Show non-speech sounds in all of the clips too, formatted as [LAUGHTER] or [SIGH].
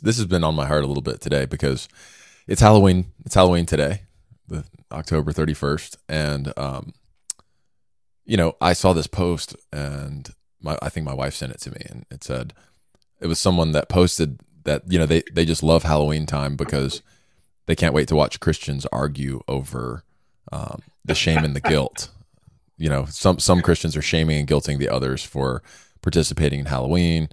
this has been on my heart a little bit today because it's Halloween. It's Halloween today, the October 31st, and um, you know, I saw this post and my I think my wife sent it to me and it said it was someone that posted that you know they they just love Halloween time because they can't wait to watch Christians argue over um, the shame and the guilt. You know, some some Christians are shaming and guilting the others for participating in Halloween,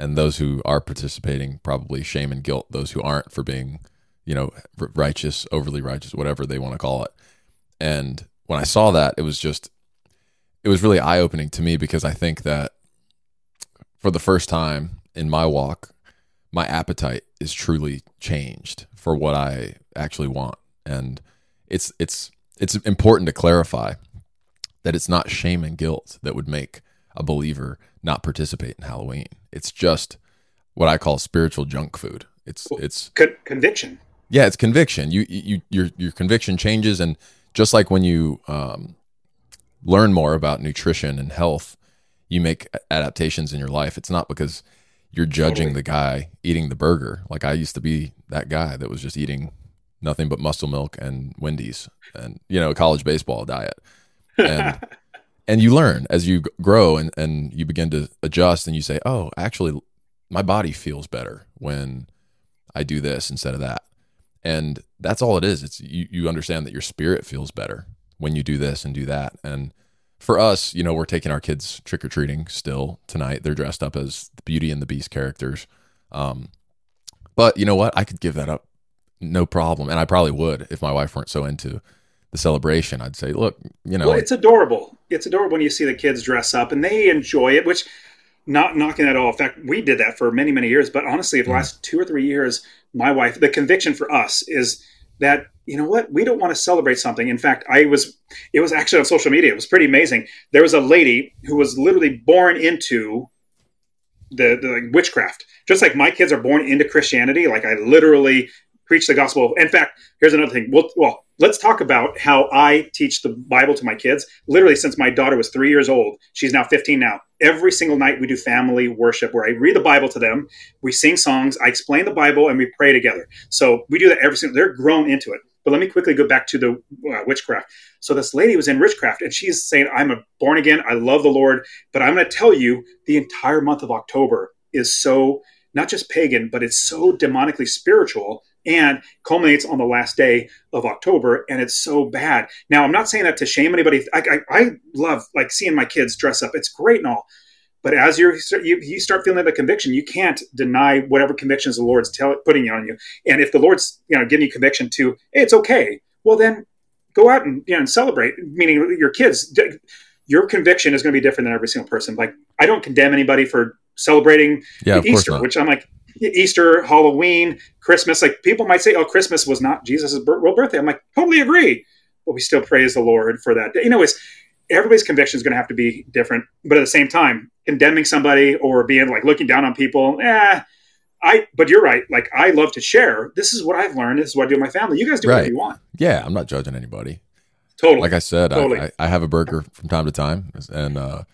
and those who are participating probably shame and guilt those who aren't for being, you know, righteous, overly righteous, whatever they want to call it. And when I saw that, it was just, it was really eye opening to me because I think that for the first time in my walk, my appetite is truly changed for what I actually want. And it's it's it's important to clarify that it's not shame and guilt that would make a believer not participate in Halloween. It's just what I call spiritual junk food. It's it's Con- conviction. Yeah, it's conviction. You you your your conviction changes, and just like when you um, learn more about nutrition and health, you make adaptations in your life. It's not because you're judging totally. the guy eating the burger. Like I used to be that guy that was just eating nothing but muscle milk and Wendy's and you know college baseball diet. And [LAUGHS] and you learn as you grow and and you begin to adjust and you say, "Oh, actually my body feels better when I do this instead of that." And that's all it is. It's you you understand that your spirit feels better when you do this and do that. And for us, you know, we're taking our kids trick or treating still tonight. They're dressed up as the Beauty and the Beast characters. Um, but you know what? I could give that up no problem, and I probably would if my wife weren't so into the celebration. I'd say, look, you know, well, it's adorable. It's adorable when you see the kids dress up and they enjoy it, which not knocking at all. In fact, we did that for many, many years. But honestly, the mm. last two or three years, my wife, the conviction for us is that you know what we don't want to celebrate something in fact i was it was actually on social media it was pretty amazing there was a lady who was literally born into the, the like, witchcraft just like my kids are born into christianity like i literally preach the gospel in fact here's another thing well, well let's talk about how I teach the Bible to my kids. Literally, since my daughter was three years old, she's now 15 now. Every single night, we do family worship where I read the Bible to them. We sing songs, I explain the Bible, and we pray together. So we do that every single. They're grown into it. But let me quickly go back to the uh, witchcraft. So this lady was in witchcraft, and she's saying, "I'm a born again. I love the Lord, but I'm going to tell you, the entire month of October is so." Not just pagan, but it's so demonically spiritual and culminates on the last day of October, and it's so bad. Now, I'm not saying that to shame anybody. I, I, I love like seeing my kids dress up; it's great and all. But as you're, you, you start feeling the conviction, you can't deny whatever convictions the Lord's tell, putting on you. And if the Lord's you know giving you conviction to, hey, it's okay. Well, then go out and you know and celebrate. Meaning your kids, your conviction is going to be different than every single person. Like I don't condemn anybody for celebrating yeah, Easter, which I'm like, Easter, Halloween, Christmas. Like people might say, "Oh, Christmas was not Jesus' real birthday." I'm like, totally agree, but we still praise the Lord for that. You know, it's everybody's conviction is going to have to be different, but at the same time, condemning somebody or being like looking down on people, eh. I, but you're right. Like I love to share. This is what I've learned. This is what I do with my family. You guys do right. whatever you want. Yeah, I'm not judging anybody. Totally. Like I said, totally. I, I, have a burger from time to time, and uh,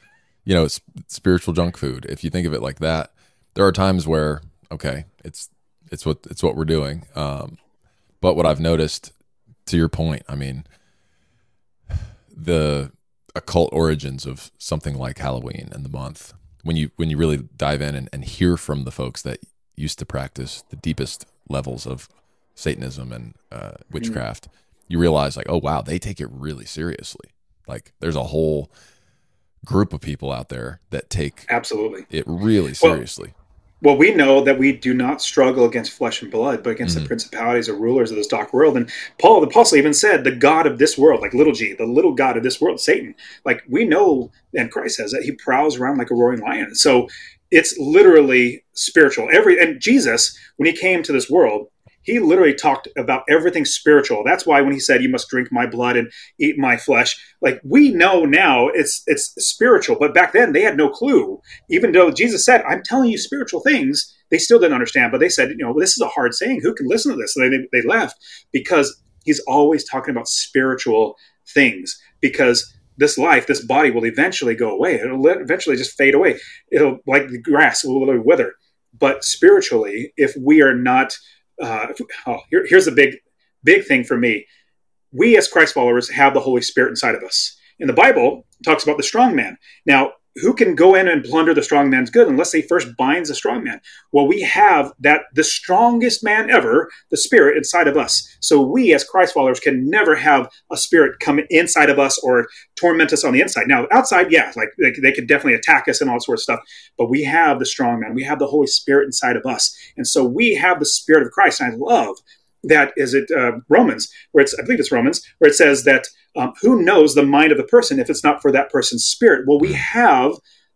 you know, it's spiritual junk food. If you think of it like that, there are times where okay, it's it's what it's what we're doing. Um, but what I've noticed, to your point, I mean, the occult origins of something like Halloween and the month, when you when you really dive in and, and hear from the folks that used to practice the deepest levels of Satanism and uh, witchcraft, mm-hmm. you realize like, oh wow, they take it really seriously. Like, there's a whole group of people out there that take absolutely it really seriously. Well, well, we know that we do not struggle against flesh and blood, but against mm-hmm. the principalities or rulers of this dark world. And Paul, the apostle, even said, the God of this world, like little g, the little God of this world, Satan. Like we know, and Christ says that he prowls around like a roaring lion. So it's literally spiritual. Every and Jesus, when he came to this world, he literally talked about everything spiritual. That's why when he said, "You must drink my blood and eat my flesh," like we know now it's it's spiritual, but back then they had no clue. Even though Jesus said, "I'm telling you spiritual things," they still didn't understand. But they said, "You know, well, this is a hard saying. Who can listen to this?" They they left because he's always talking about spiritual things because this life, this body will eventually go away. It'll eventually just fade away. It'll like the grass will wither but spiritually, if we are not, uh, oh, here, here's a big, big thing for me. We as Christ followers have the Holy Spirit inside of us. And the Bible, talks about the strong man. Now, who can go in and plunder the strong man's good unless he first binds the strong man? Well, we have that the strongest man ever, the spirit inside of us. So we as Christ followers can never have a spirit come inside of us or torment us on the inside. Now, outside, yeah, like they, they could definitely attack us and all sorts of stuff, but we have the strong man. We have the Holy Spirit inside of us. And so we have the spirit of Christ. And I love that is it uh, Romans, where it's I believe it's Romans, where it says that um, who knows the mind of the person if it's not for that person's spirit? Well, we have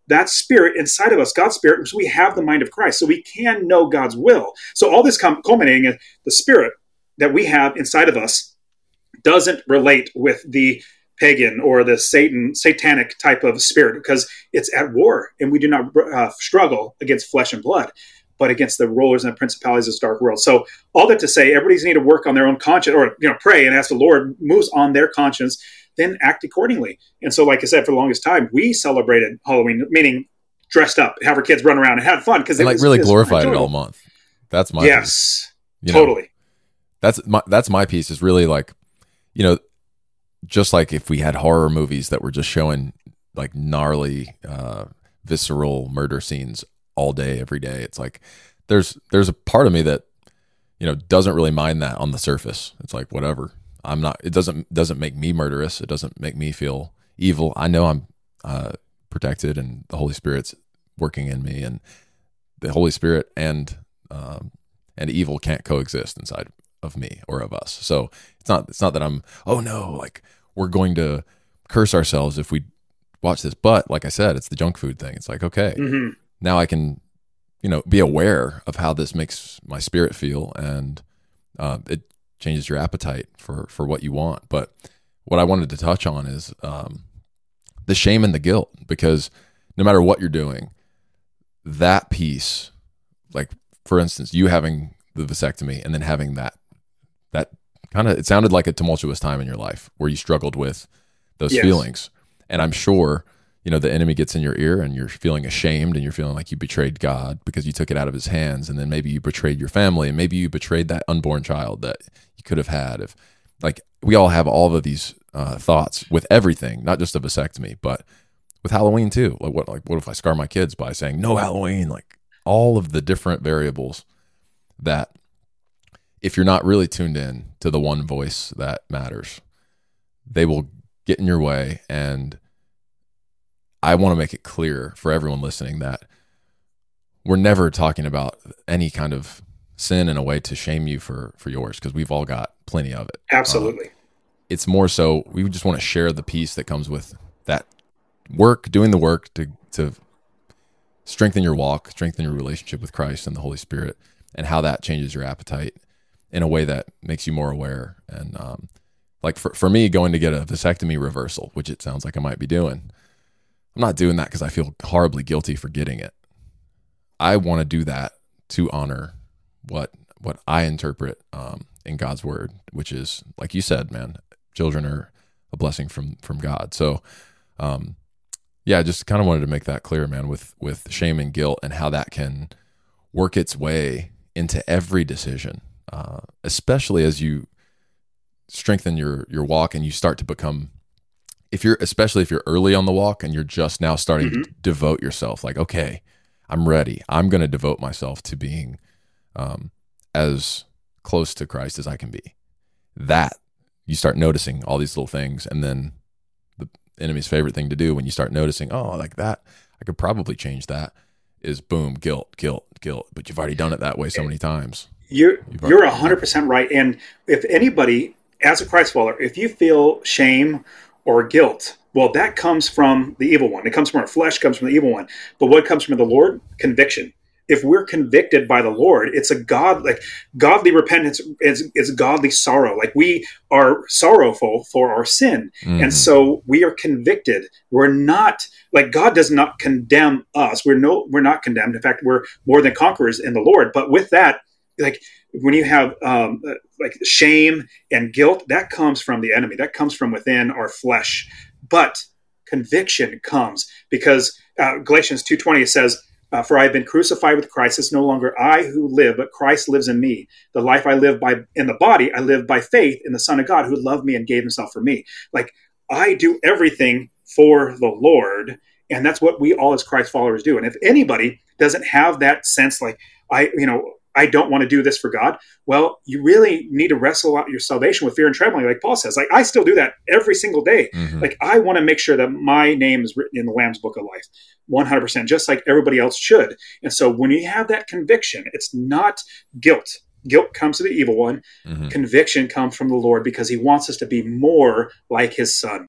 that spirit inside of us, God's spirit, so we have the mind of Christ, so we can know God's will. So all this com- culminating in the spirit that we have inside of us doesn't relate with the pagan or the Satan satanic type of spirit because it's at war and we do not uh, struggle against flesh and blood but against the rulers and the principalities of this dark world. So all that to say, everybody's need to work on their own conscience, or you know, pray and ask the Lord moves on their conscience, then act accordingly. And so, like I said, for the longest time, we celebrated Halloween, meaning dressed up, have our kids run around and had fun because they like was, really glorified it all month. That's my yes, totally. Know, that's my that's my piece is really like, you know, just like if we had horror movies that were just showing like gnarly, uh, visceral murder scenes all day every day. It's like there's there's a part of me that you know doesn't really mind that on the surface. It's like whatever. I'm not it doesn't doesn't make me murderous. It doesn't make me feel evil. I know i'm uh, protected and the holy spirit's working in me and the holy spirit and um, and evil can't coexist inside of me or of us. So it's not it's not that i'm oh no like we're going to curse ourselves if we watch this but like i said it's the junk food thing. It's like okay. Mm-hmm now I can, you know, be aware of how this makes my spirit feel, and uh, it changes your appetite for for what you want. But what I wanted to touch on is um, the shame and the guilt, because no matter what you're doing, that piece, like for instance, you having the vasectomy and then having that that kind of it sounded like a tumultuous time in your life where you struggled with those yes. feelings, and I'm sure you know the enemy gets in your ear and you're feeling ashamed and you're feeling like you betrayed God because you took it out of his hands. And then maybe you betrayed your family and maybe you betrayed that unborn child that you could have had if like we all have all of these uh, thoughts with everything not just a vasectomy but with Halloween too. Like what like what if I scar my kids by saying no Halloween like all of the different variables that if you're not really tuned in to the one voice that matters they will get in your way and I want to make it clear for everyone listening that we're never talking about any kind of sin in a way to shame you for for yours because we've all got plenty of it. Absolutely. Um, it's more so we just want to share the peace that comes with that work, doing the work to to strengthen your walk, strengthen your relationship with Christ and the Holy Spirit, and how that changes your appetite in a way that makes you more aware. And um, like for for me, going to get a vasectomy reversal, which it sounds like I might be doing I'm not doing that because I feel horribly guilty for getting it. I want to do that to honor what what I interpret um, in God's word, which is like you said, man, children are a blessing from from God. So, um, yeah, I just kind of wanted to make that clear, man, with with shame and guilt and how that can work its way into every decision, uh, especially as you strengthen your your walk and you start to become if you're especially if you're early on the walk and you're just now starting mm-hmm. to devote yourself like okay i'm ready. I'm going to devote myself to being um, as close to christ as i can be. That you start noticing all these little things and then the enemy's favorite thing to do when you start noticing oh like that i could probably change that is boom guilt guilt guilt. But you've already done it that way so many times. You're you're 100% right. And if anybody as a christ follower if you feel shame or guilt. Well, that comes from the evil one. It comes from our flesh, comes from the evil one. But what comes from the Lord? Conviction. If we're convicted by the Lord, it's a God like godly repentance is, is godly sorrow. Like we are sorrowful for our sin. Mm-hmm. And so we are convicted. We're not like God does not condemn us. We're no we're not condemned. In fact, we're more than conquerors in the Lord. But with that, like when you have um, like shame and guilt, that comes from the enemy. That comes from within our flesh. But conviction comes because uh, Galatians two twenty says, Uh, for I have been crucified with Christ. It's no longer I who live, but Christ lives in me. The life I live by in the body, I live by faith in the Son of God who loved me and gave himself for me. Like I do everything for the Lord. And that's what we all as Christ followers do. And if anybody doesn't have that sense, like I, you know, I don't want to do this for God. Well, you really need to wrestle out your salvation with fear and trembling, like Paul says. Like I still do that every single day. Mm-hmm. Like I want to make sure that my name is written in the Lamb's Book of Life, one hundred percent, just like everybody else should. And so when you have that conviction, it's not guilt. Guilt comes to the evil one. Mm-hmm. Conviction comes from the Lord because He wants us to be more like His Son.